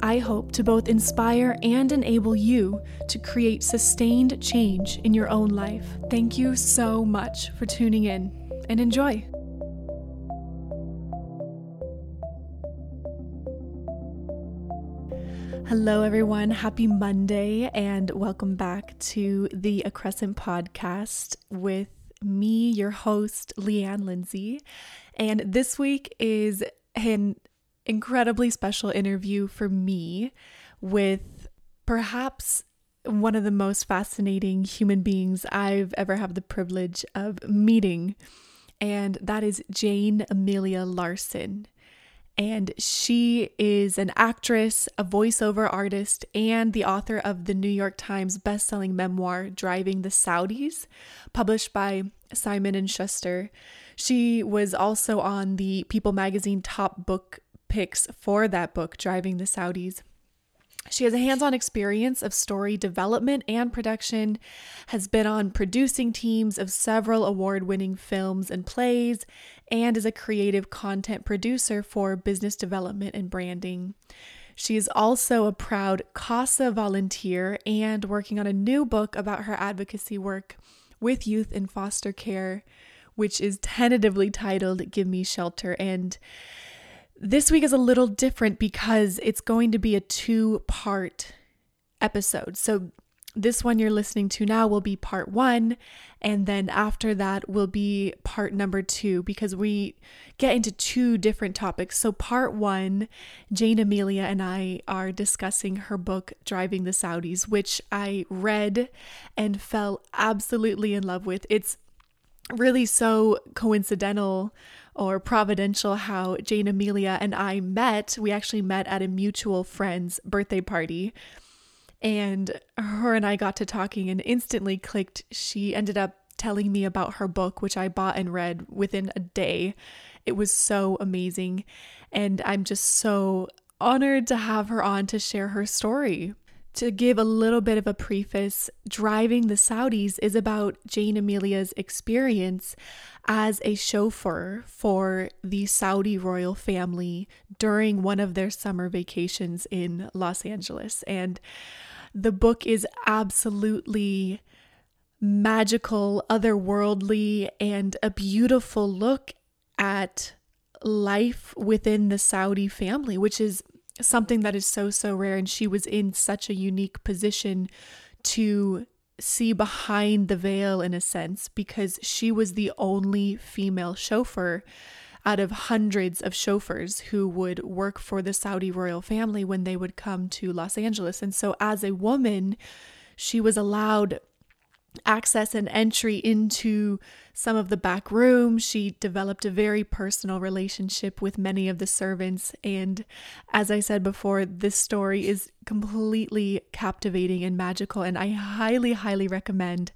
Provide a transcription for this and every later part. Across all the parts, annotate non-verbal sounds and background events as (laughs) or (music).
I hope to both inspire and enable you to create sustained change in your own life. Thank you so much for tuning in and enjoy. Hello, everyone. Happy Monday, and welcome back to the Accrescent podcast with me, your host, Leanne Lindsay. And this week is an incredibly special interview for me with perhaps one of the most fascinating human beings I've ever had the privilege of meeting. And that is Jayne Amelia Larson and she is an actress, a voiceover artist, and the author of the New York Times bestselling memoir Driving the Saudis, published by Simon and Schuster. She was also on the People magazine top book picks for that book, Driving the Saudis. She has a hands on experience of story development and production, has been on producing teams of several award winning films and plays, and is a creative content producer for business development and branding. She is also a proud CASA volunteer and working on a new book about her advocacy work with youth in foster care, which is tentatively titled Give Me Shelter. And this week is a little different because it's going to be a two part episode. So, this one you're listening to now will be part one, and then after that will be part number two because we get into two different topics. So, part one, Jayne Amelia and I are discussing her book, Driving the Saudis, which I read and fell absolutely in love with. It's really so coincidental or providential how Jayne Amelia and I met. We actually met at a mutual friend's birthday party. And her and I got to talking and instantly clicked. She ended up telling me about her book, which I bought and read within a day. It was so amazing. And I'm just so honored to have her on to share her story. To give a little bit of a preface, Driving the Saudis is about Jayne Amelia's experience as a chauffeur for the Saudi royal family during one of their summer vacations in Los Angeles. And the book is absolutely magical, otherworldly, and a beautiful look at life within the Saudi family, which is something that is so, so rare. And she was in such a unique position to see behind the veil in a sense because she was the only female chauffeur out of hundreds of chauffeurs who would work for the Saudi royal family when they would come to Los Angeles. And so, as a woman, she was allowed access and entry into some of the back rooms. She developed a very personal relationship with many of the servants. And as I said before, this story is completely captivating and magical. And I highly, highly recommend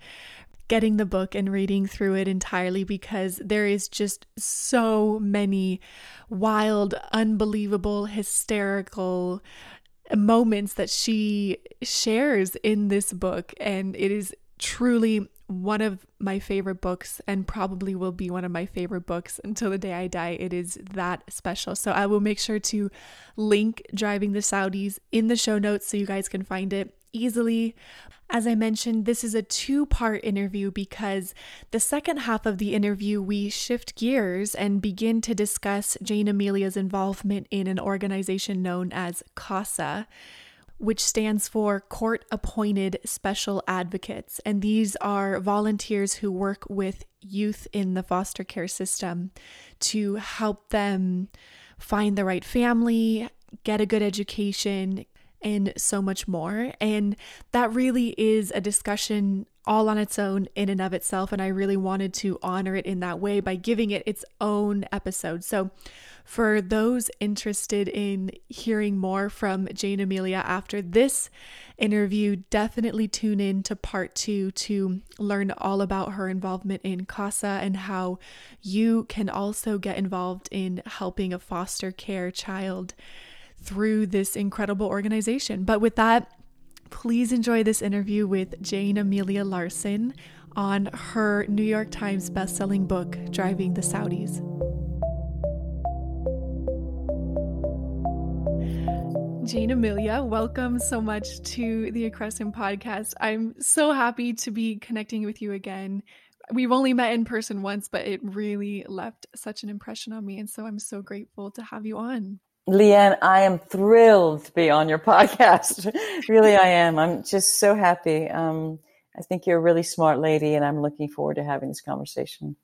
getting the book and reading through it entirely because there is just so many wild, unbelievable, hysterical moments that she shares in this book. And it is truly one of my favorite books and probably will be one of my favorite books until the day I die. It is that special. So I will make sure to link Driving the Saudis in the show notes so you guys can find it easily. As I mentioned, this is a two part interview because the second half of the interview, we shift gears and begin to discuss Jayne Amelia's involvement in an organization known as CASA which stands for Court Appointed Special Advocates. And these are volunteers who work with youth in the foster care system to help them find the right family, get a good education, and so much more. And that really is a discussion all on its own in and of itself. And I really wanted to honor it in that way by giving it its own episode. So, for those interested in hearing more from Jayne Amelia after this interview, definitely tune in to part two to learn all about her involvement in CASA and how you can also get involved in helping a foster care child through this incredible organization. But with that, please enjoy this interview with Jayne Amelia Larson on her New York Times bestselling book, Driving the Saudis. Jayne Amelia, welcome so much to the Accrescent podcast. I'm so happy to be connecting with you again. We've only met in person once, but it really left such an impression on me. And so I'm so grateful to have you on. Leanne, I am thrilled to be on your (laughs) podcast. really, I am. I'm just so happy. Um, I think you're a really smart lady, and I'm looking forward to having this conversation.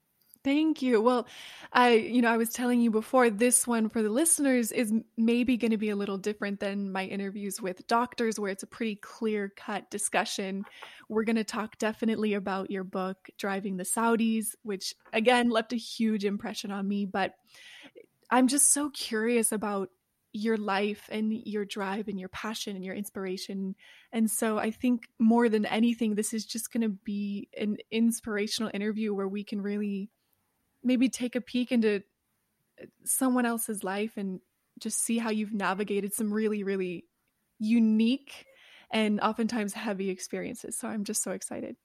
Thank you. Well, I, you know, I was telling you before this one for the listeners is maybe going to be a little different than my interviews with doctors, where it's a pretty clear cut discussion. We're going to talk definitely about your book, Driving the Saudis, which again left a huge impression on me. But I'm just so curious about your life and your drive and your passion and your inspiration. And so I think more than anything, this is just going to be an inspirational interview where we can really maybe take a peek into uh, someone else's life and just see how you've navigated some really, really unique and oftentimes heavy experiences. So I'm just so excited.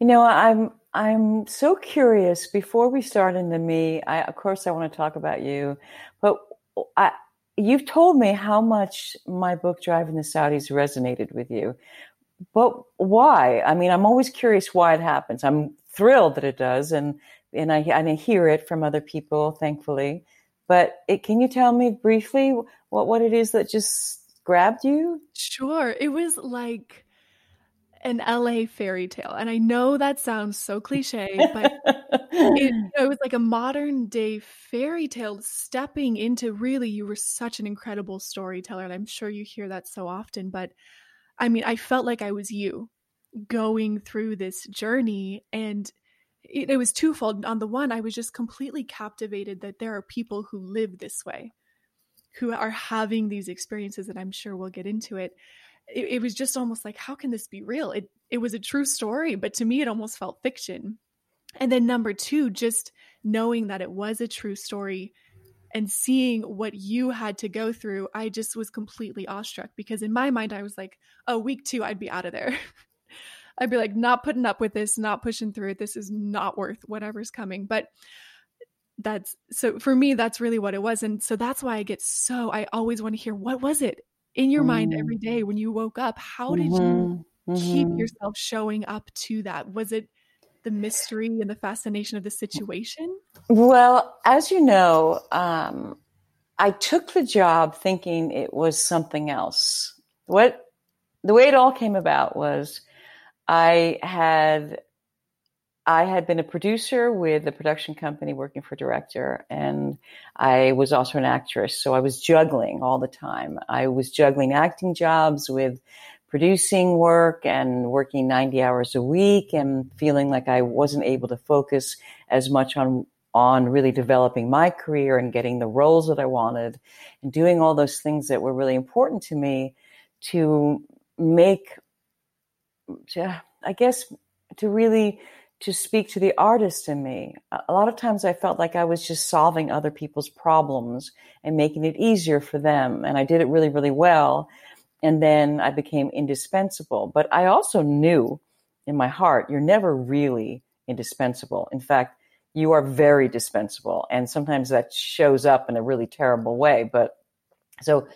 You know, I'm I'm so curious. Before we start into me, I, of course I want to talk about you, but I, you've told me how much my book "Driving the Saudis" resonated with you. But why? I mean, I'm always curious why it happens. I'm thrilled that it does, and and I, and I hear it from other people, thankfully. But it, can you tell me briefly what, what it is that just grabbed you? Sure. It was like an LA fairy tale. And I know that sounds so cliche, but it, (laughs) it, was like a modern day fairy tale stepping into really, you were such an incredible storyteller. And I'm sure you hear that so often. But I mean, I felt like I was you going through this journey and it, it was twofold. On the one, I was just completely captivated that there are people who live this way, who are having these experiences, and I'm sure we'll get into it. It, it was just almost like, how can this be real? It it was a true story, but to me, it almost felt fiction. And then number two, just knowing that it was a true story and seeing what you had to go through, I just was completely awestruck because in my mind, I was like, oh, week two, I'd be out of there. (laughs) I'd be like, not putting up with this, not pushing through it. This is not worth whatever's coming. But that's so for me, that's really what it was. And so that's why I get so, I always want to hear what was it in your mm. mind every mm. when you woke up? How did mm-hmm. you mm-hmm. keep yourself showing up to that? Was it the mystery and the fascination of the situation? Well, as you know, um, I took the job thinking it was something else. What the way it all came about was I had I had been a producer with a production company working for director, and I was also an actress. So I was juggling all the time. I was juggling acting jobs with producing work and working 90 hours a week and feeling like I wasn't able to focus as much on on really developing my career and getting the roles that I wanted and doing all those things that were really important to me to make to, I guess to really to speak to the artist in me. A lot of times I felt like I was just solving other people's problems and making it easier for them. And I did it really, really well. And then I became indispensable. But I also knew in my heart, you're never really indispensable. In fact, you are very dispensable. And sometimes that shows up in a really terrible way. But so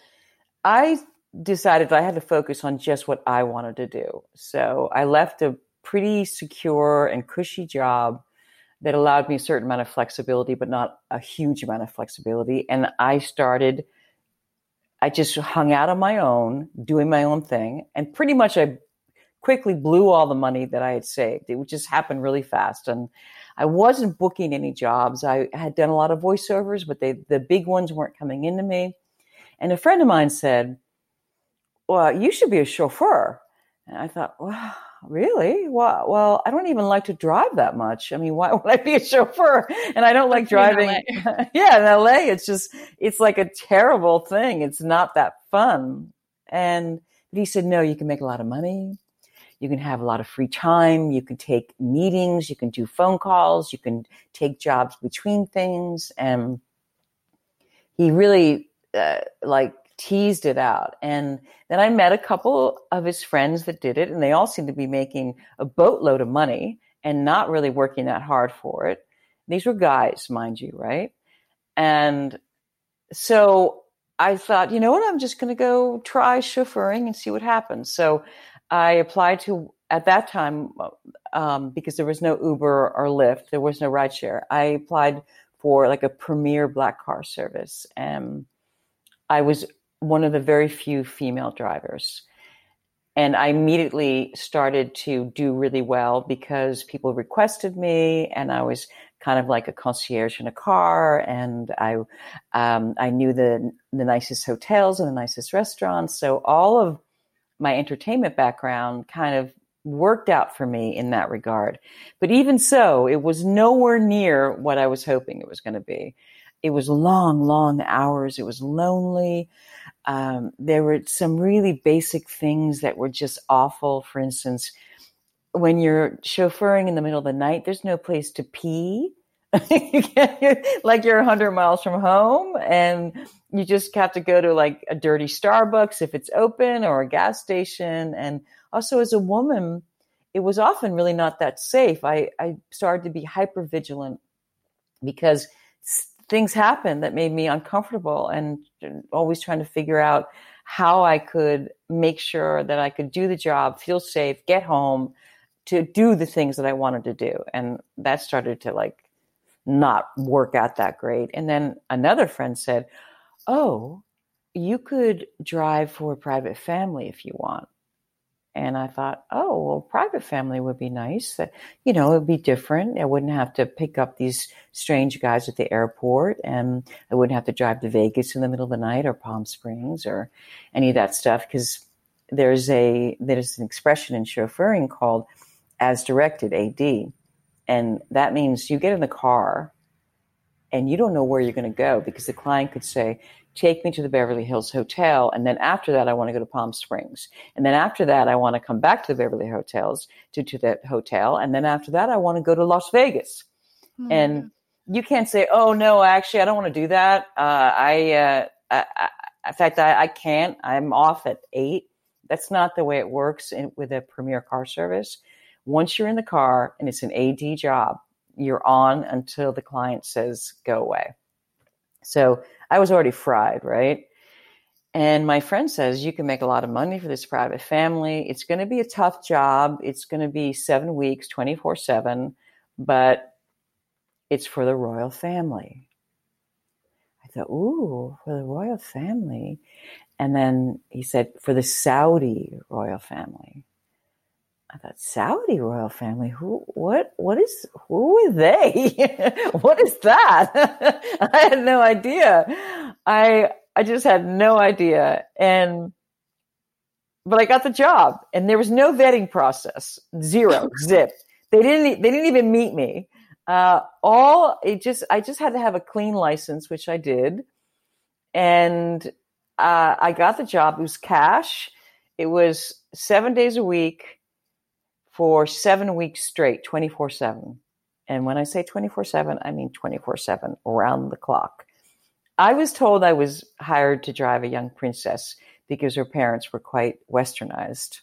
I decided I had to focus on just what I wanted to do. So I left a pretty secure and cushy job that allowed me a certain amount of flexibility, but not a huge amount of flexibility. And I started, I just hung out on my own, doing my own thing. And pretty much I quickly blew all the money that I had saved. It just happened really fast. And I wasn't booking any jobs. I had done a lot of voiceovers, but they, the big ones weren't coming into me. And a friend of mine said, well, you should be a chauffeur. And I thought, wow, really? Well, well, I don't even like to drive that much. I mean, why (laughs) would I be a chauffeur? And I don't like driving. In (laughs) yeah, in LA, it's just, it's like a terrible thing. It's not that fun. And he said, no, you can make a lot of money. You can have a lot of free time. You can take meetings. You can do phone calls. You can take jobs between things. And he really, uh, like, teased it out. And then I met a couple of his friends that did it, and they all seemed to be making a boatload of money and not really working that hard for it. These were guys, mind you, right? And so I thought, you know what, I'm just going to go try chauffeuring and see what happens. So I applied to, at that time, um, because there was no Uber or Lyft, there was no rideshare, I applied for like a premier black car service. And I was one of the very few female drivers. And I immediately started to do really well because people requested me, and I was kind of like a concierge in a car, and I um, I knew the the nicest hotels and the nicest restaurants. So all of my entertainment background kind of worked out for me in that regard. But even so, it was nowhere near what I was hoping it was going to be. It was long, long hours. It was lonely. Um, there were some really basic things that were just awful. For instance, when you're chauffeuring in the middle of the night, there's no place to pee. (laughs) like you're 100 miles from home and you just have to go to like a dirty Starbucks if it's open or a gas station. And also, as a woman, it was often really not that safe. I, I started to be hyper vigilant because things happened that made me uncomfortable and uh, always trying to figure out how I could make sure that I could do the job, feel safe, get home to do the things that I wanted to do. And that started to like not work out that great. And then another friend said, Oh, you could drive for a private family if you want. And I thought, oh, well, private family would be nice. That you know, it would be different. I wouldn't have to pick up these strange guys at the airport, and I wouldn't have to drive to Vegas in the middle of the night or Palm Springs or any of that stuff. Because there's a there's an expression in chauffeuring called "as directed" (AD), and that means you get in the car and you don't know where you're going to go because the client could say, take me to the Beverly Hills Hotel. And then after that, I want to go to Palm Springs. And then after that, I want to come back to the Beverly Hotels to, to that hotel. And then after that, I want to go to Las Vegas. Mm-hmm. And you can't say, oh, no, actually, I don't want to do that. Uh, I, uh, I, I, in fact, I, I, can't. I'm off at eight. That's not the way it works in, with a premier car service. Once you're in the car and it's an AD job, you're on until the client says go away. So I was already fried, right? And my friend says, You can make a lot of money for this private family. It's going to be a tough job. It's going to be seven weeks, 24 7, but it's for the royal family. I thought, Ooh, for the royal family. And then he said, For the Saudi royal family. I thought Saudi royal family. Who? What? What is? Who are they? (laughs) what is that? (laughs) I had no idea. I I just had no idea, and but I got the job, and there was no vetting process. Zero, (laughs) zip. They didn't. They didn't even meet me. Uh, all it just. I just had to have a clean license, which I did, and uh, I got the job. It was cash. It was seven days a week for seven weeks straight, 24 7. And when I say 24 7, I mean 24 7, around the clock. I was told I was hired to drive a young princess because her parents were quite westernized.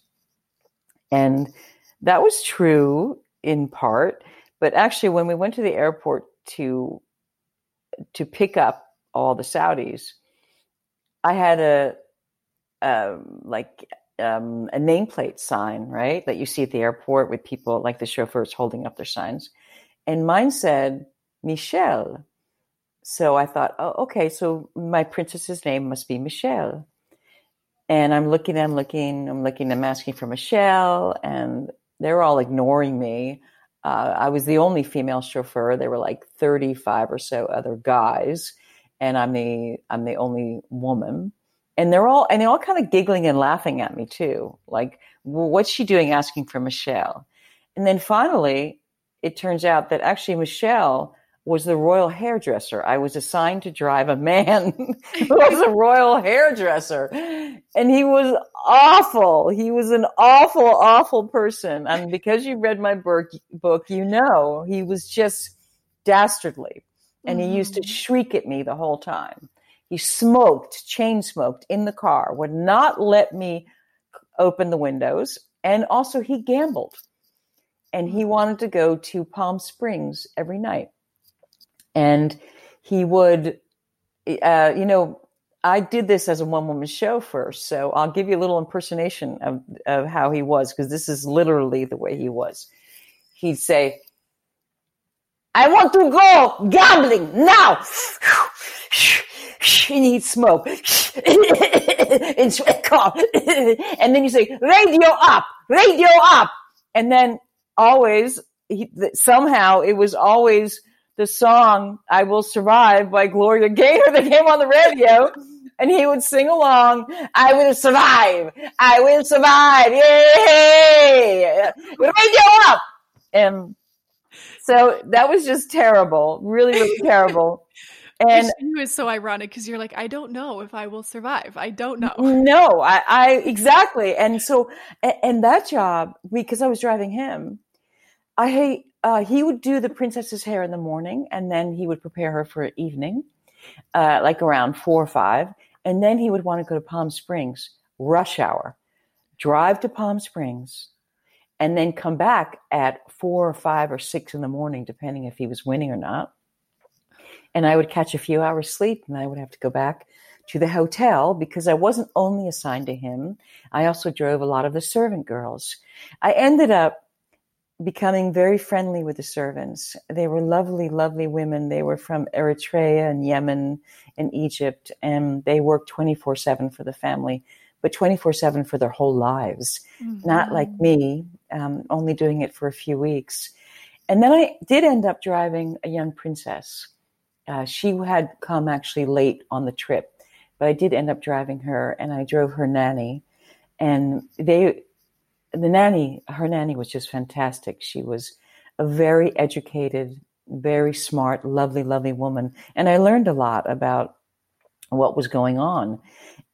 And that was true in part. But actually, when we went to the airport to, to pick up all the Saudis, I had a, um, like um, a nameplate sign, right, that you see at the airport with people like the chauffeurs holding up their signs. And mine said Michelle. So I thought, oh, okay, so my princess's name must be Michelle. And I'm looking, I'm looking, I'm looking, I'm asking for Michelle, and they're all ignoring me. Uh, I was the only female chauffeur. There were like 35 or so other guys, and I'm the I'm the only woman and they're all and they're all kind of giggling and laughing at me too. Like, well, what's she doing asking for Michelle? And then finally, it turns out that actually Michelle was the royal hairdresser. I was assigned to drive a man (laughs) who was a royal hairdresser. And he was awful. He was an awful, awful person. And because you read my book, book you know he was just dastardly. And he used to mm-hmm. shriek at me the whole time. He smoked, chain smoked in the car, would not let me open the windows. And also, he gambled. And he wanted to go to Palm Springs every night and he would, uh, you know, I did this as a one woman show first, so I'll give you a little impersonation of, of how he was because this is literally the way he was. He'd say, I want to go gambling now. And he'd smoke. (laughs) (laughs) and then you say, radio up, radio up. And then always, he, somehow it was always the song I Will Survive by Gloria Gaynor that came on the radio. And he would sing along, I will survive, I will survive, yay! Radio up! And so that was just terrible, really, really terrible. (laughs) And it was so ironic because you're like, I don't know if I will survive. I don't know. No, I, I exactly. And so, and, and that job, because I was driving him, I hate uh, he would do the princess's hair in the morning, and then he would prepare her for evening, uh, like around four or five, and then he would want to go to Palm Springs, rush hour, drive to Palm Springs, and then come back at four or five or six in the morning, depending if he was winning or not. And I would catch a few hours sleep, and I would have to go back to the hotel because I wasn't only assigned to him. I also drove a lot of the servant girls. I ended up becoming very friendly with the servants. They were lovely, lovely women. They were from Eritrea and Yemen and Egypt, and they worked 24 7 for the family, but 24 7 for their whole lives. Mm-hmm. Not like me, um, only doing it for a few weeks. And then I did end up driving a young princess. Uh, she had come actually late on the trip, but I did end up driving her, and I drove her nanny. And they the nanny, her nanny was just fantastic. She was a very educated, very smart, lovely, lovely woman. And I learned a lot about what was going on.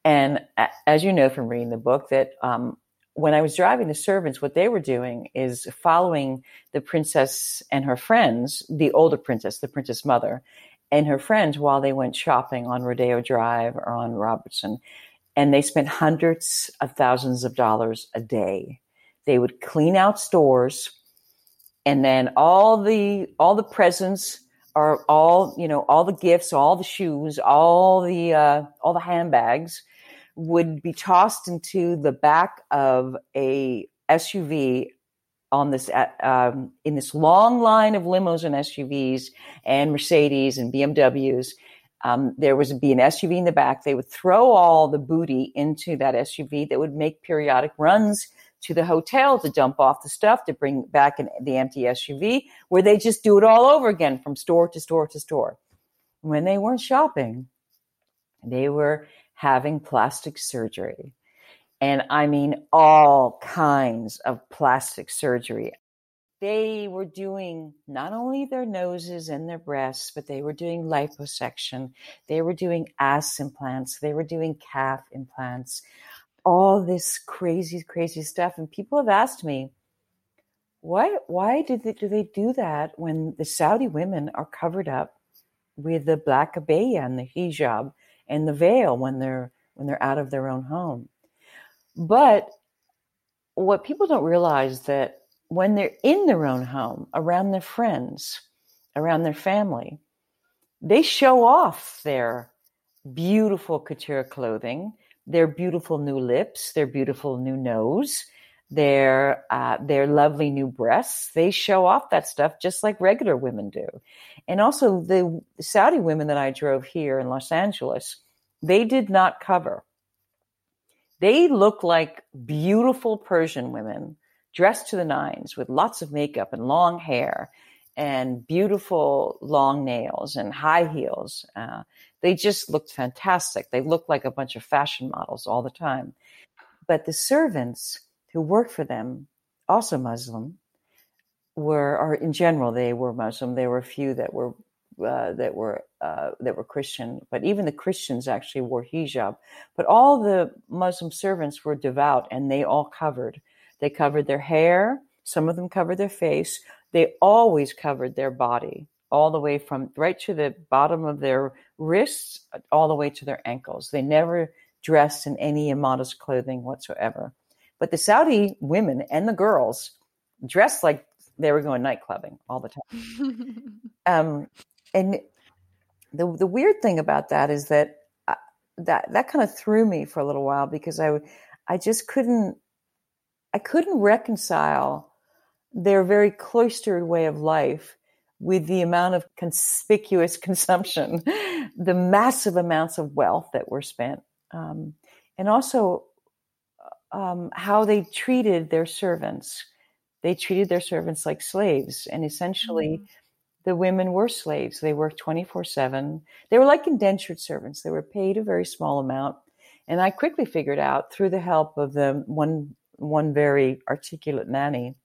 And as you know from reading the book, that um, when I was driving the servants, what they were doing is following the princess and her friends, the older princess, the princess mother, and her friends while they went shopping on Rodeo Drive or on Robertson. And they spent hundreds of thousands of dollars a day they would clean out stores and then all the all the presents are all you know all the gifts all the shoes all the uh, all the handbags would be tossed into the back of a SUV on this uh, um, in this long line of limos and SUVs and Mercedes and BMWs. Um, there would be an SUV in the back. They would throw all the booty into that SUV. That would make periodic runs to the hotel to dump off the stuff to bring back in the empty SUV, where they just do it all over again from store to store to store. When they weren't shopping, they were having plastic surgery. And I mean, all kinds of plastic surgery. They were doing not only their noses and their breasts, but they were doing liposuction. They were doing ass implants. They were doing calf implants all this crazy, crazy stuff. And people have asked me, why, why did they, do they do that when the Saudi women are covered up with the black abaya and the hijab and the veil when they're, when they're out of their own home? But what people don't realize that when they're in their own home, around their friends, around their family, they show off their beautiful couture clothing their beautiful new lips, their beautiful new nose, their uh, their lovely new breasts. They show off that stuff just like regular women do. And also the Saudi women that I drove here in Los Angeles, they did not cover. They look like beautiful Persian women dressed to the nines with lots of makeup and long hair. and beautiful long nails and high heels. Uh, they just looked fantastic. They looked like a bunch of fashion models all the time. But the servants who worked for them, also Muslim, were, or in general, they were Muslim. There were a few that were uh, that were uh, that were Christian, but even the Christians actually wore hijab. But all the Muslim servants were devout, and they all covered. They covered their hair. Some of them covered their face. They always covered their body, all the way from right to the bottom of their wrists, all the way to their ankles. They never dressed in any immodest clothing whatsoever. But the Saudi women and the girls dressed like they were going night clubbing all the time. (laughs) um, and the the weird thing about that is that I, uh, that that kind of threw me for a little while because I I just couldn't I couldn't reconcile their very cloistered way of life with the amount of conspicuous (laughs) consumption, the massive amounts of wealth that were spent, um, and also um, how they treated their servants. They treated their servants like slaves, and essentially. Mm-hmm the women were slaves. They worked 24 7. They were like indentured servants. They were paid a very small amount. And I quickly figured out through the help of the one, one very articulate nanny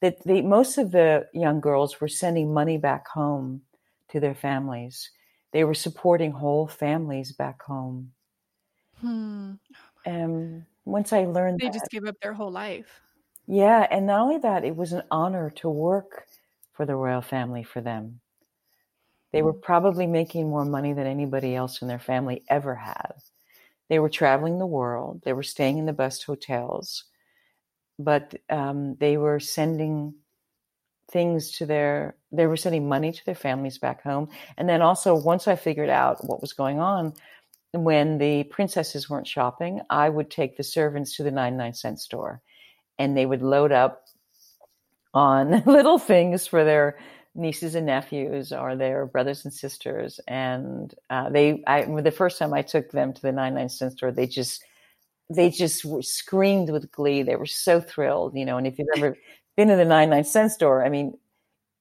that the, most of the young girls were sending money back home to their families. They were supporting whole families back home. Hmm. And once I learned that they that, just gave up their whole life. Yeah. And not only that, it was an honor to work for the royal family for them. They were mm. probably making more money than anybody else in their family ever had. They were traveling the world. They were staying in the best hotels, but um, they were sending things to their. They were sending money to their families back home. And then also, once I figured out what was going on, when the princesses weren't shopping, I would take the servants to the 99 cent store, and they would load up on (laughs) little things for their nieces and nephews or their brothers and sisters. And uh, they, I, the first time I took them to the 99 cent store, they just, they just screamed with glee. They were so thrilled, you know. And if you've ever been to the 99 cent store, I mean,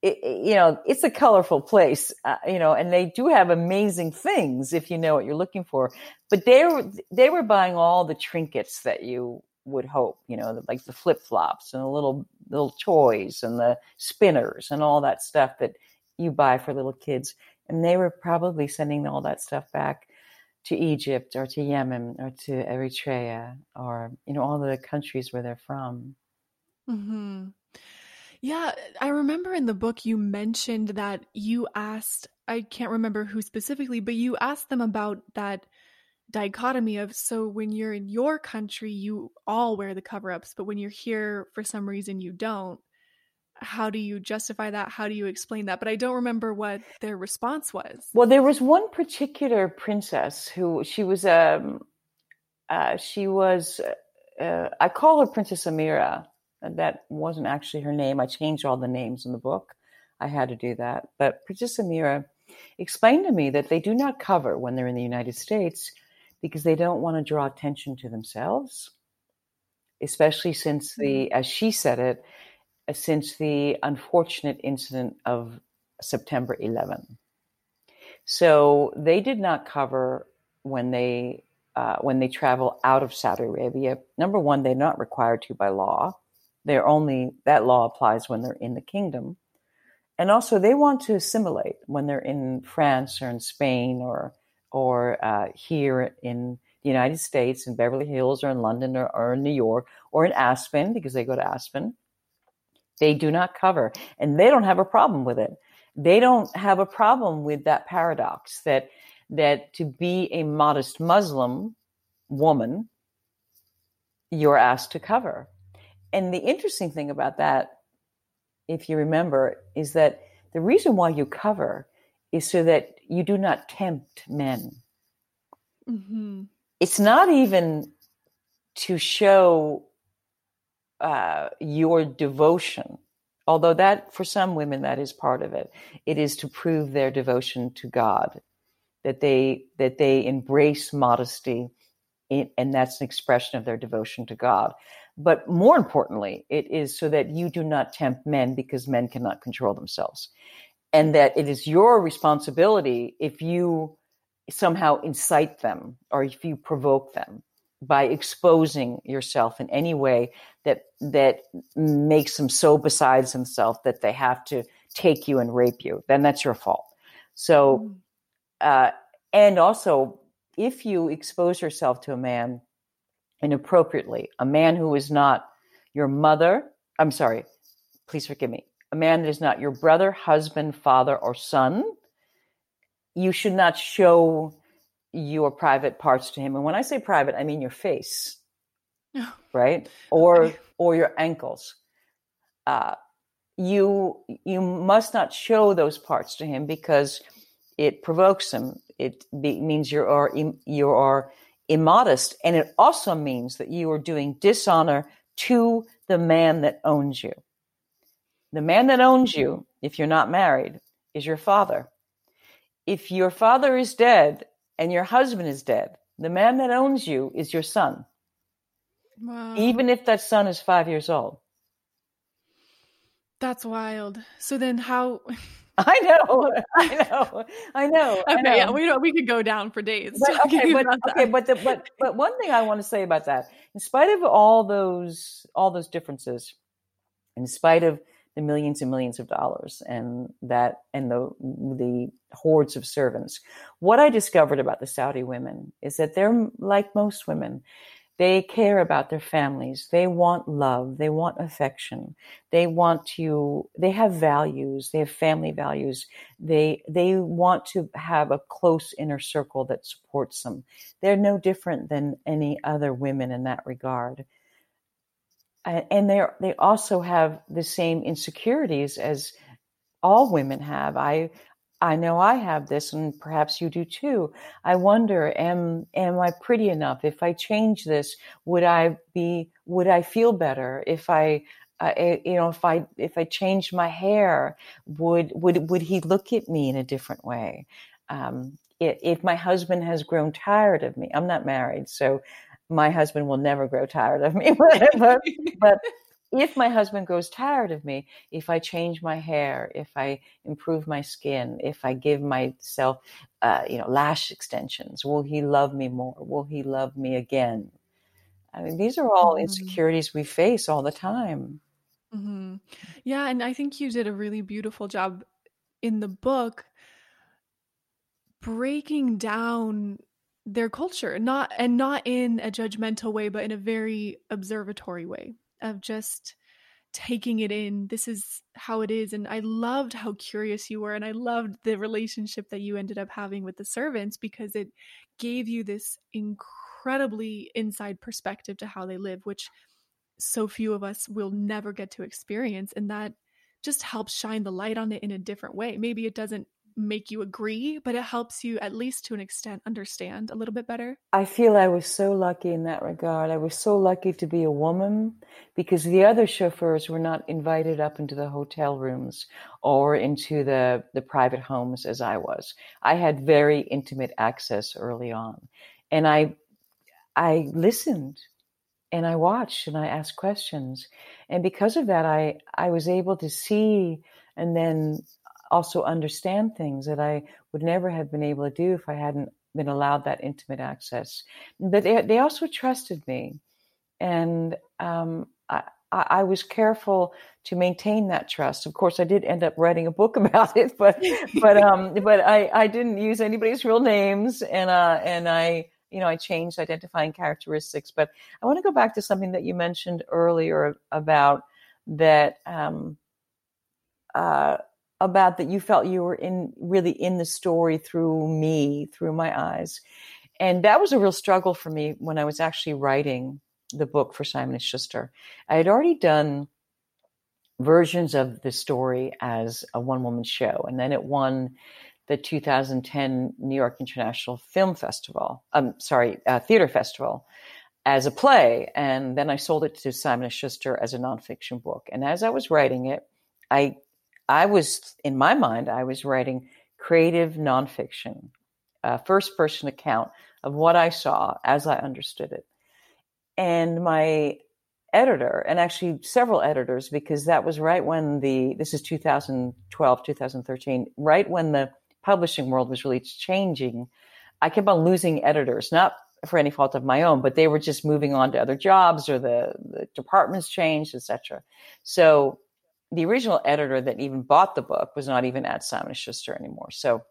it, you know, it's a colorful place, uh, you know, and they do have amazing things if you know what you're looking for. But they were they were buying all the trinkets that you would hope, you know, like the flip flops and the little little toys and the spinners and all that stuff that you buy for little kids. And they were probably sending all that stuff back to Egypt or to Yemen or to Eritrea or, you know, all the countries where they're from. Mm-hmm. Yeah, I remember in the book you mentioned that you asked, I can't remember who specifically, but you asked them about that dichotomy of so when you're in your country you all wear the cover-ups but when you're here for some reason you don't. How do you justify that? How do you explain that? But i don't remember what their response was. Well there was one particular princess who she was um uh, she was uh, i call her princess amira that wasn't actually her name. I changed all the names in the book. I had to do that. But princess amira explained to me that they do not cover when they're in the united states because they don't want to draw attention to themselves, especially since the, mm-hmm. as she said it, uh, since the unfortunate incident of September 11. So they did not cover when they uh, when they travel out of Saudi Arabia. Number one, they're not required to by law. They're only that law applies when they're in the kingdom, and also they want to assimilate when they're in France or in Spain or or uh, here in the United States, in Beverly Hills or in London or, or in New York or in Aspen, because they go to Aspen, they do not cover. And they don't have a problem with it. They don't have a problem with that paradox that that to be a modest Muslim woman, you're asked to cover. And the interesting thing about that, if you remember, is that the reason why you cover is so that you do not tempt men. Mm-hmm. It's not even to show uh, your devotion, although that for some women that is part of it. It is to prove their devotion to God, that they that they embrace modesty, in, and that's an expression of their devotion to God. But more importantly, it is so that you do not tempt men because men cannot control themselves. And that it is your responsibility if you somehow incite them or if you provoke them by exposing yourself in any way that that makes them so besides themselves that they have to take you and rape you, then that's your fault. So, mm. uh, and also, if you expose yourself to a man inappropriately, a man who is not your mother, I'm sorry, please forgive me, a man that is not your brother, husband, father, or son, you should not show your private parts to him. And when I say private, I mean your face, (sighs) right? Or or your ankles. Uh, you you must not show those parts to him because it provokes him. It be, means you are you are immodest, and it also means that you are doing dishonor to the man that owns you. The man that owns you, if you're not married, is your father. If your father is dead and your husband is dead, the man that owns you is your son. Wow. Even if that son is five years old. That's wild. So then how (laughs) I know, I know, I know. (laughs) Okay, I know. yeah, we we could go down for days. But, (laughs) okay, but okay, but the, but but one thing I want to say about that, in spite of all those all those differences, in spite of the millions and millions of dollars and that and the the hordes of servants. What I discovered about the Saudi women is that they're like most women. They care about their families. They want love. They want affection. They want to, they have values. They have family values. They, they want to have a close inner circle that supports them. They're no different than any other women in that regard and they they also have the same insecurities as all women have. I I know I have this, and perhaps you do too. I wonder, am am I pretty enough? If I change this, would I be? Would I feel better? If I, uh, you know, if I if I changed my hair, would would would he look at me in a different way? Um, if my husband has grown tired of me, I'm not married, so my husband will never grow tired of me. (laughs) but, but if my husband grows tired of me, if I change my hair, if I improve my skin, if I give myself, uh, you know, lash extensions, will he love me more? Will he love me again? I mean, these are all mm-hmm. insecurities we face all the time. Mm-hmm. Yeah, and I think you did a really beautiful job in the book breaking down their culture not and not in a judgmental way but in a very observatory way of just taking it in. This is how it is. And i loved how curious you were and i loved the relationship that you ended up having with the servants because it gave you this incredibly inside perspective to how they live which so few of us will never get to experience. And that just helps shine the light on it in a different way. Maybe it doesn't make you agree, but it helps you at least to an extent understand a little bit better. I feel I was so lucky in that regard. I was so lucky to be a woman because the other chauffeurs were not invited up into the hotel rooms or into the, the private homes as I was. I had very intimate access early on. And I I listened and I watched and I asked questions. And because of that I I was able to see and then also understand things that I would never have been able to do if I hadn't been allowed that intimate access. But they, they also trusted me. And um, I, I was careful to maintain that trust. Of course, I did end up writing a book (laughs) about it, but but (laughs) um, but I, I didn't use anybody's real names, and uh, and I you know I changed identifying characteristics. But I want to go back to something that you mentioned earlier about that um, uh, about that you felt you were in really in the story through me, through my eyes. And that was a real struggle for me when I was actually writing the book for Simon and Schuster. I had already done versions of the story as a one woman show, and then it won the 2010 New York International Film Festival. I'm um, sorry, uh, Theater Festival as a play, and then I sold it to Simon and Schuster as a nonfiction book. And as I was writing it, I I was, in my mind, I was writing creative nonfiction, a first person account of what I saw as I understood it. And my, editor and actually several editors because that was right when the this is 2012 2013 right when the publishing world was really changing i kept on losing editors not for any fault of my own but they were just moving on to other jobs or the, the departments changed etc so the original editor that even bought the book was not even at simon schuster anymore so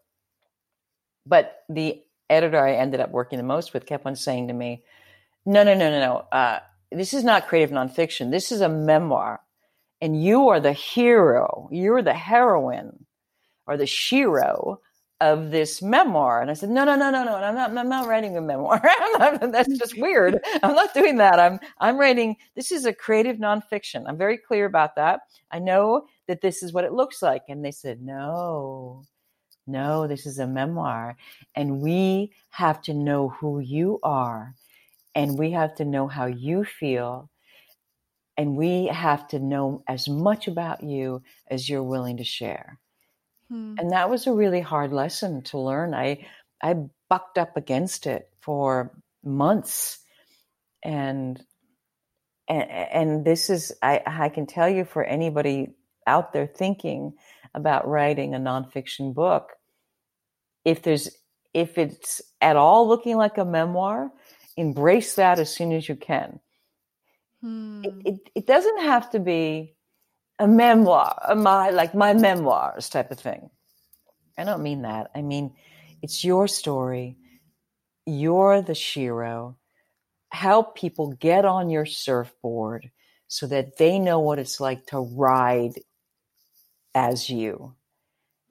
but the editor i ended up working the most with kept on saying to me no no no no no uh, this is not creative nonfiction. This is a memoir. And you are the hero. You're the heroine or the shero of this memoir. And I said, no, no, no, no, no. I'm not, I'm not writing a memoir. (laughs) not, that's just weird. I'm not doing that. I'm, I'm writing, this is a creative nonfiction. I'm very clear about that. I know that this is what it looks like. And they said, no, no, this is a memoir. And we have to know who you are and we have to know how you feel and we have to know as much about you as you're willing to share hmm. and that was a really hard lesson to learn i i bucked up against it for months and and, and this is I, I can tell you for anybody out there thinking about writing a nonfiction book if there's if it's at all looking like a memoir embrace that as soon as you can. Hmm. It, it, it, doesn't have to be a memoir, a my like my memoirs type of thing. I don't mean that. I mean it's your story. You're the shero. Help people get on your surfboard so that they know what it's like to ride as you.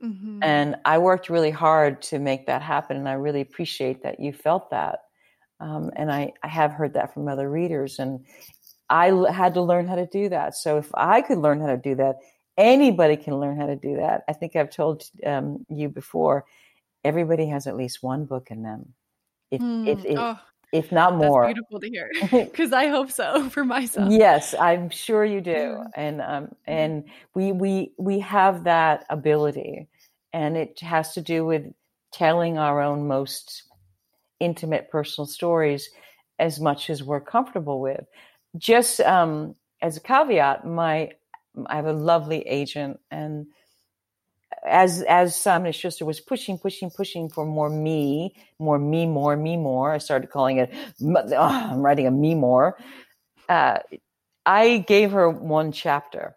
Mm-hmm. And I worked really hard to make that happen. And I really appreciate that you felt that. Um, and I, I have heard that from other readers. And I had to learn how to do that. So if I could learn how to do that, anybody can learn how to do that. I think I've told um, you before, everybody has at least one book in them. If, mm, if, if, oh, if not more. beautiful to hear (laughs) (laughs) because I hope so (laughs) for myself. Yes, I'm sure you do. And, um, mm. and we, we, we have that ability and it has to do with telling our own most intimate personal stories as much as we're comfortable with. Just um, as a caveat, my I have a lovely agent, and as as Simon Schuster was pushing, pushing, pushing for more me, more me, more me, more. I started calling it. Oh, I'm writing a me more. Uh, I gave her one chapter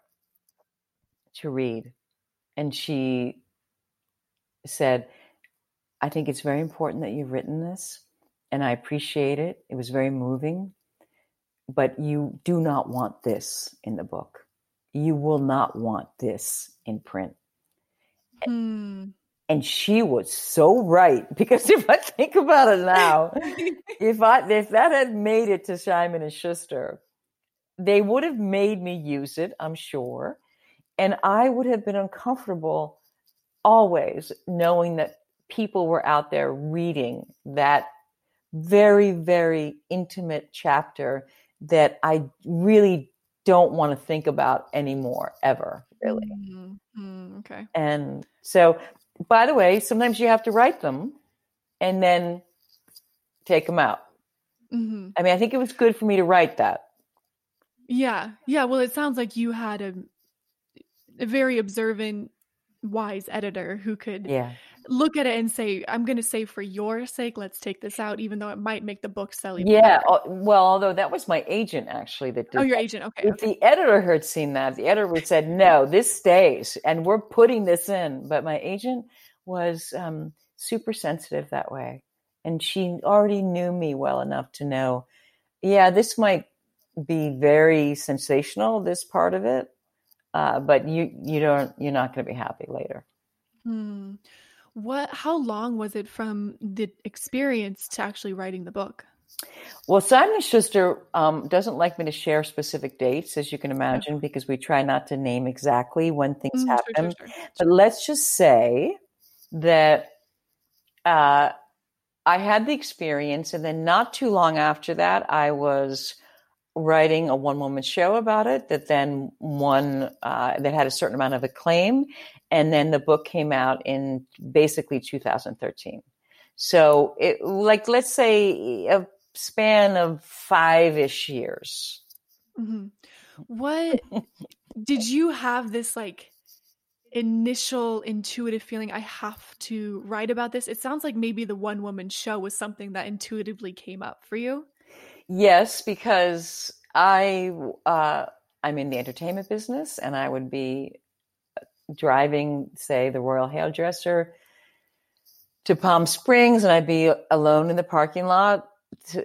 to read, and she said, I think it's very important that you've written this, and I appreciate it. It was very moving, but you do not want this in the book. You will not want this in print. Hmm. And she was so right (laughs) because if I think about it now, (laughs) if I if that had made it to Simon and Schuster, they would have made me use it, I'm sure, and I would have been uncomfortable always knowing that people were out there reading that very, very intimate chapter that I really don't want to think about anymore, ever, really. Mm-hmm. Okay. And so, by the way, sometimes you have to write them and then take them out. Mm-hmm. I mean, I think it was good for me to write that. Yeah. Yeah. Well, it sounds like you had a, a very observant, wise editor who could yeah look at it and say, I'm going to say for your sake, let's take this out, even though it might make the book sell even Yeah. Better. Well, although that was my agent actually that did. Oh, your that. agent. Okay. If okay. the editor had seen that, the editor would said, no, this stays and we're putting this in. But my agent was um, super sensitive that way. And she already knew me well enough to know, yeah, this might be very sensational, this part of it. Uh, but you, you don't, you're not going to be happy later. Hmm. What how long was it from the experience to actually writing the book? Well, Simon Schuster um, doesn't like me to share specific dates, as you can imagine, because we try not to name exactly when things mm, happen. Sure, sure, sure. But let's just say that uh, I had the experience, and then not too long after that, I was writing a one woman show about it that then won uh, that had a certain amount of acclaim and then the book came out in basically 2013 so it like let's say a span of five-ish years Mm-hmm. What (laughs) did you have this like initial intuitive feeling? I have to write about this. It sounds like maybe the one woman show was something that intuitively came up for you. Yes, because I uh, I'm in the entertainment business, and I would be driving, say, the Royal Hairdresser to Palm Springs, and I'd be alone in the parking lot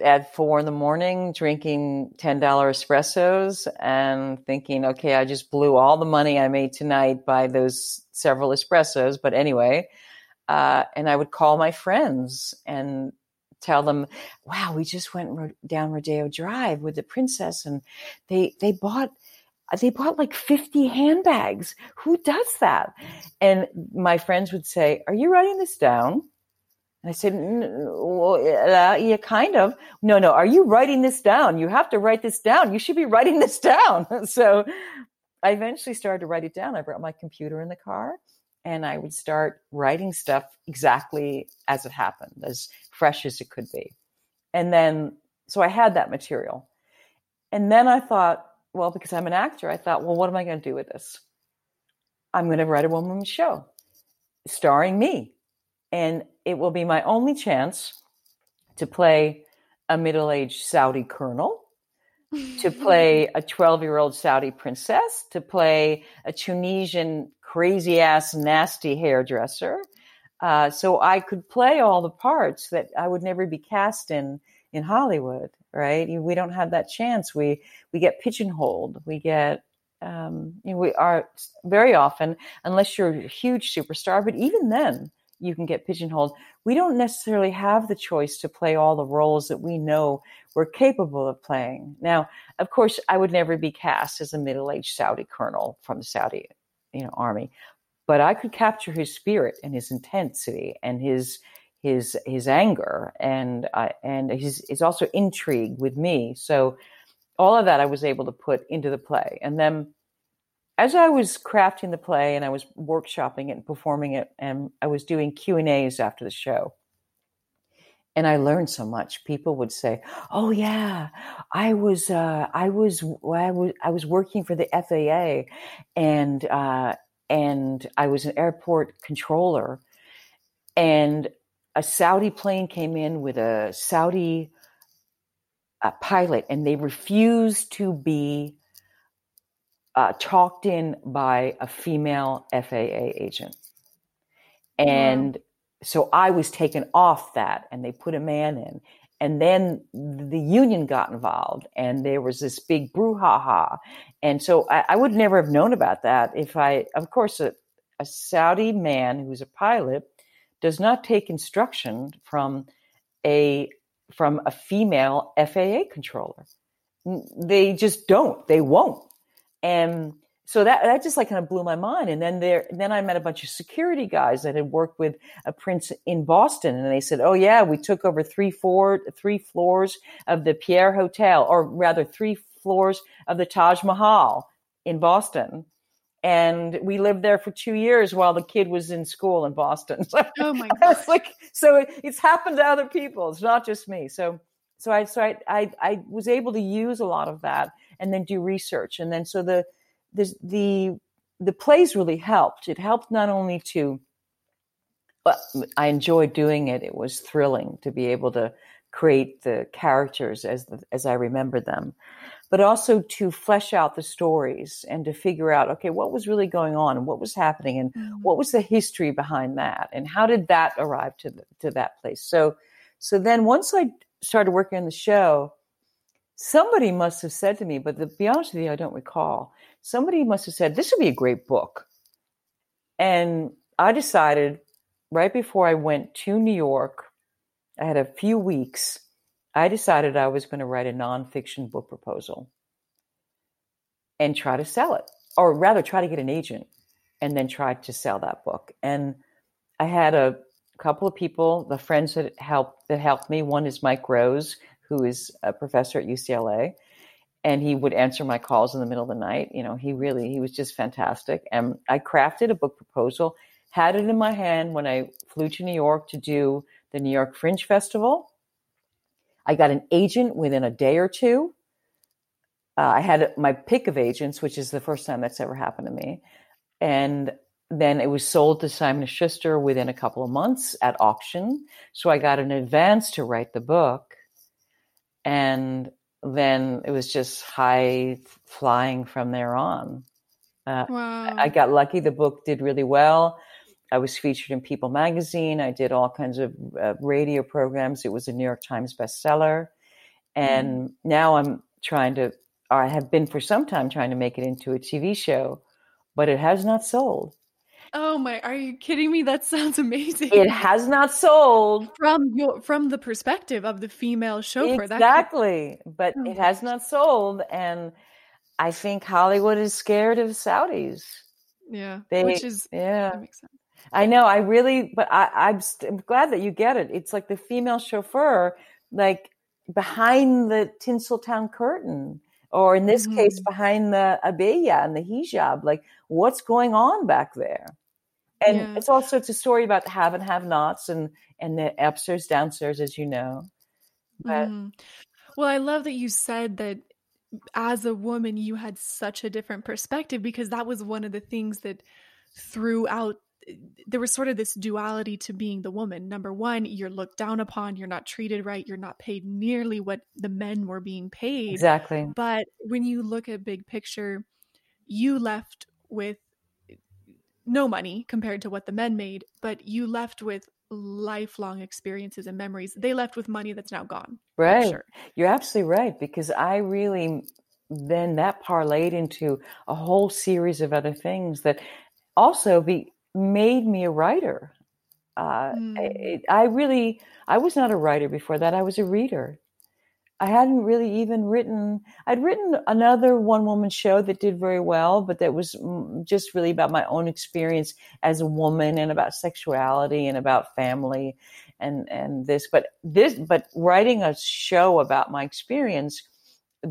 at four in the morning, drinking ten dollar espressos, and thinking, okay, I just blew all the money I made tonight by those several espressos. But anyway, uh, and I would call my friends and tell them, "Wow, we just went down Rodeo Drive with the princess, and they they bought." Uh, they bought like 50 handbags. Who does that? And my friends would say, Are you writing this down? And I said, well, uh, yeah, kind of. No, no. Are you writing this down? You have to write this down. You should be writing this down. (laughs) so I eventually started to write it down. I brought my computer in the car and I would start writing stuff exactly as it happened, as fresh as it could be. And then, so I had that material. And then I thought, well, because I'm an actor, I thought, well, what am I going to do with this? I'm going to write a one woman show starring me. And it will be my only chance to play a middle aged Saudi colonel, to (laughs) play a 12 year old Saudi princess, to play a Tunisian crazy ass, nasty hairdresser. Uh, so I could play all the parts that I would never be cast in in Hollywood, right? We don't have that chance. We we get pigeonholed. We get um, you know, we are very often, unless you're a huge superstar, but even then, you can get pigeonholed. We don't necessarily have the choice to play all the roles that we know we're capable of playing. Now, of course, I would never be cast as a middle-aged Saudi colonel from the Saudi, you know, army, but I could capture his spirit and his intensity and his his his anger and uh, and his is also intrigue with me. So all of that I was able to put into the play, and then as I was crafting the play and I was workshopping it and performing it, and I was doing Q and A's after the show, and I learned so much. People would say, "Oh yeah, I was uh, I was I was I was working for the FAA, and uh, and I was an airport controller, and a Saudi plane came in with a Saudi uh, pilot, and they refused to be." uh, talked in by a female FAA agent. And wow. So I was taken off that and they put a man in. And then the union got involved and there was this big brouhaha. And so I, I would never have known about that if I, of course, a, a Saudi man who's a pilot does not take instruction from a from a female FAA controller. They just don't. They won't and so that that just like kind of blew my mind. And then there, then I met a bunch of security guys that had worked with a prince in Boston, and they said, "Oh yeah, we took over three four three floors of the Pierre Hotel, or rather three floors of the Taj Mahal in Boston." And we lived there for two years while the kid was in school in Boston. (laughs) So oh my god! like, so it, it's happened to other people. It's not just me. So, so I, so I, I, I was able to use a lot of that and then do research. And then so the the the the plays really helped. It helped not only to but I enjoyed doing it. It was thrilling to be able to create the characters as the, as I remember them, but also to flesh out the stories and to figure out okay what was really going on and what was happening and mm-hmm. what was the history behind that and how did that arrive to the, to that place. So so then once I started working on the show, somebody must have said to me, but to be honest with you, I don't recall. Somebody must have said, This would be a great book. And I decided right before I went to New York, I had a few weeks, I decided I was going to write a nonfiction book proposal and try to sell it, or rather, try to get an agent and then try to sell that book. And I had a couple of people, the friends that helped that helped me. One is Mike Rose, who is a professor at UCLA, and he would answer my calls in the middle of the night. You know, he really he was just fantastic. And I crafted a book proposal, had it in my hand when I flew to New York to do the New York Fringe Festival. I got an agent within a day or two. uh, I had my pick of agents, which is the first time that's ever happened to me. And then it was sold to Simon Schuster within a couple of months at auction. So I got an advance to write the book. And then it was just high flying from there on. Uh, wow. I got lucky. The book did really well. I was featured in People magazine. I did all kinds of uh, radio programs. It was a New York Times bestseller. And mm. now I'm trying to, or I have been for some time trying to make it into a TV show, but it has not sold. Oh my, are you kidding me? That sounds amazing. It has not sold. From your from the perspective of the female chauffeur. Exactly. Could... But oh. it has not sold and I think Hollywood is scared of Saudis. Yeah. They, which is yeah. Makes sense. I know. I really, but I, I'm, I'm glad that you get it. It's like the female chauffeur, like behind the Tinseltown curtain, or in this mm-hmm. case, behind the abaya and the hijab. Like, what's going on back there? And yeah. it's also it's a story about the have and have nots, and and the upstairs, downstairs, as you know. But mm. well, I love that you said that as a woman you had such a different perspective because that was one of the things that throughout there was sort of this duality to being the woman. Number one, you're looked down upon, you're not treated right, you're not paid nearly what the men were being paid. Exactly. But when you look at big picture, you left with no money compared to what the men made, but you left with lifelong experiences and memories. They left with money that's now gone. Right. Sure. You're absolutely right because I really then that parlayed into a whole series of other things that also be made me a writer. Uh, mm. it, I really, I was not a writer before that. I was a reader. I hadn't really even written. I'd written another one woman show that did very well, but that was just really about my own experience as a woman and about sexuality and about family and and this. But this, but writing a show about my experience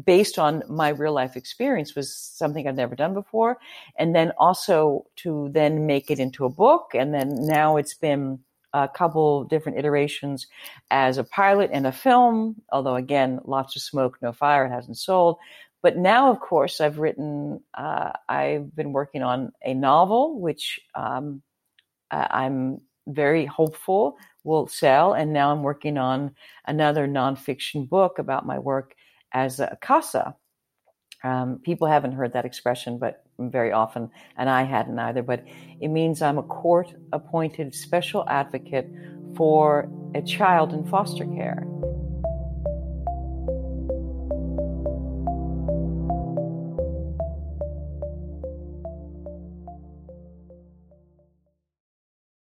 based on my real life experience was something I'd never done before. And then also to then make it into a book. And then now it's been a couple different iterations as a pilot and a film, although again, lots of smoke, no fire, it hasn't sold. But now, of course, I've written, uh, I've been working on a novel, which um, I'm very hopeful will sell. And now I'm working on another nonfiction book about my work as a CASA. Um, people haven't heard that expression, but very often, and I hadn't either. But it means I'm a court appointed special advocate for a child in foster care.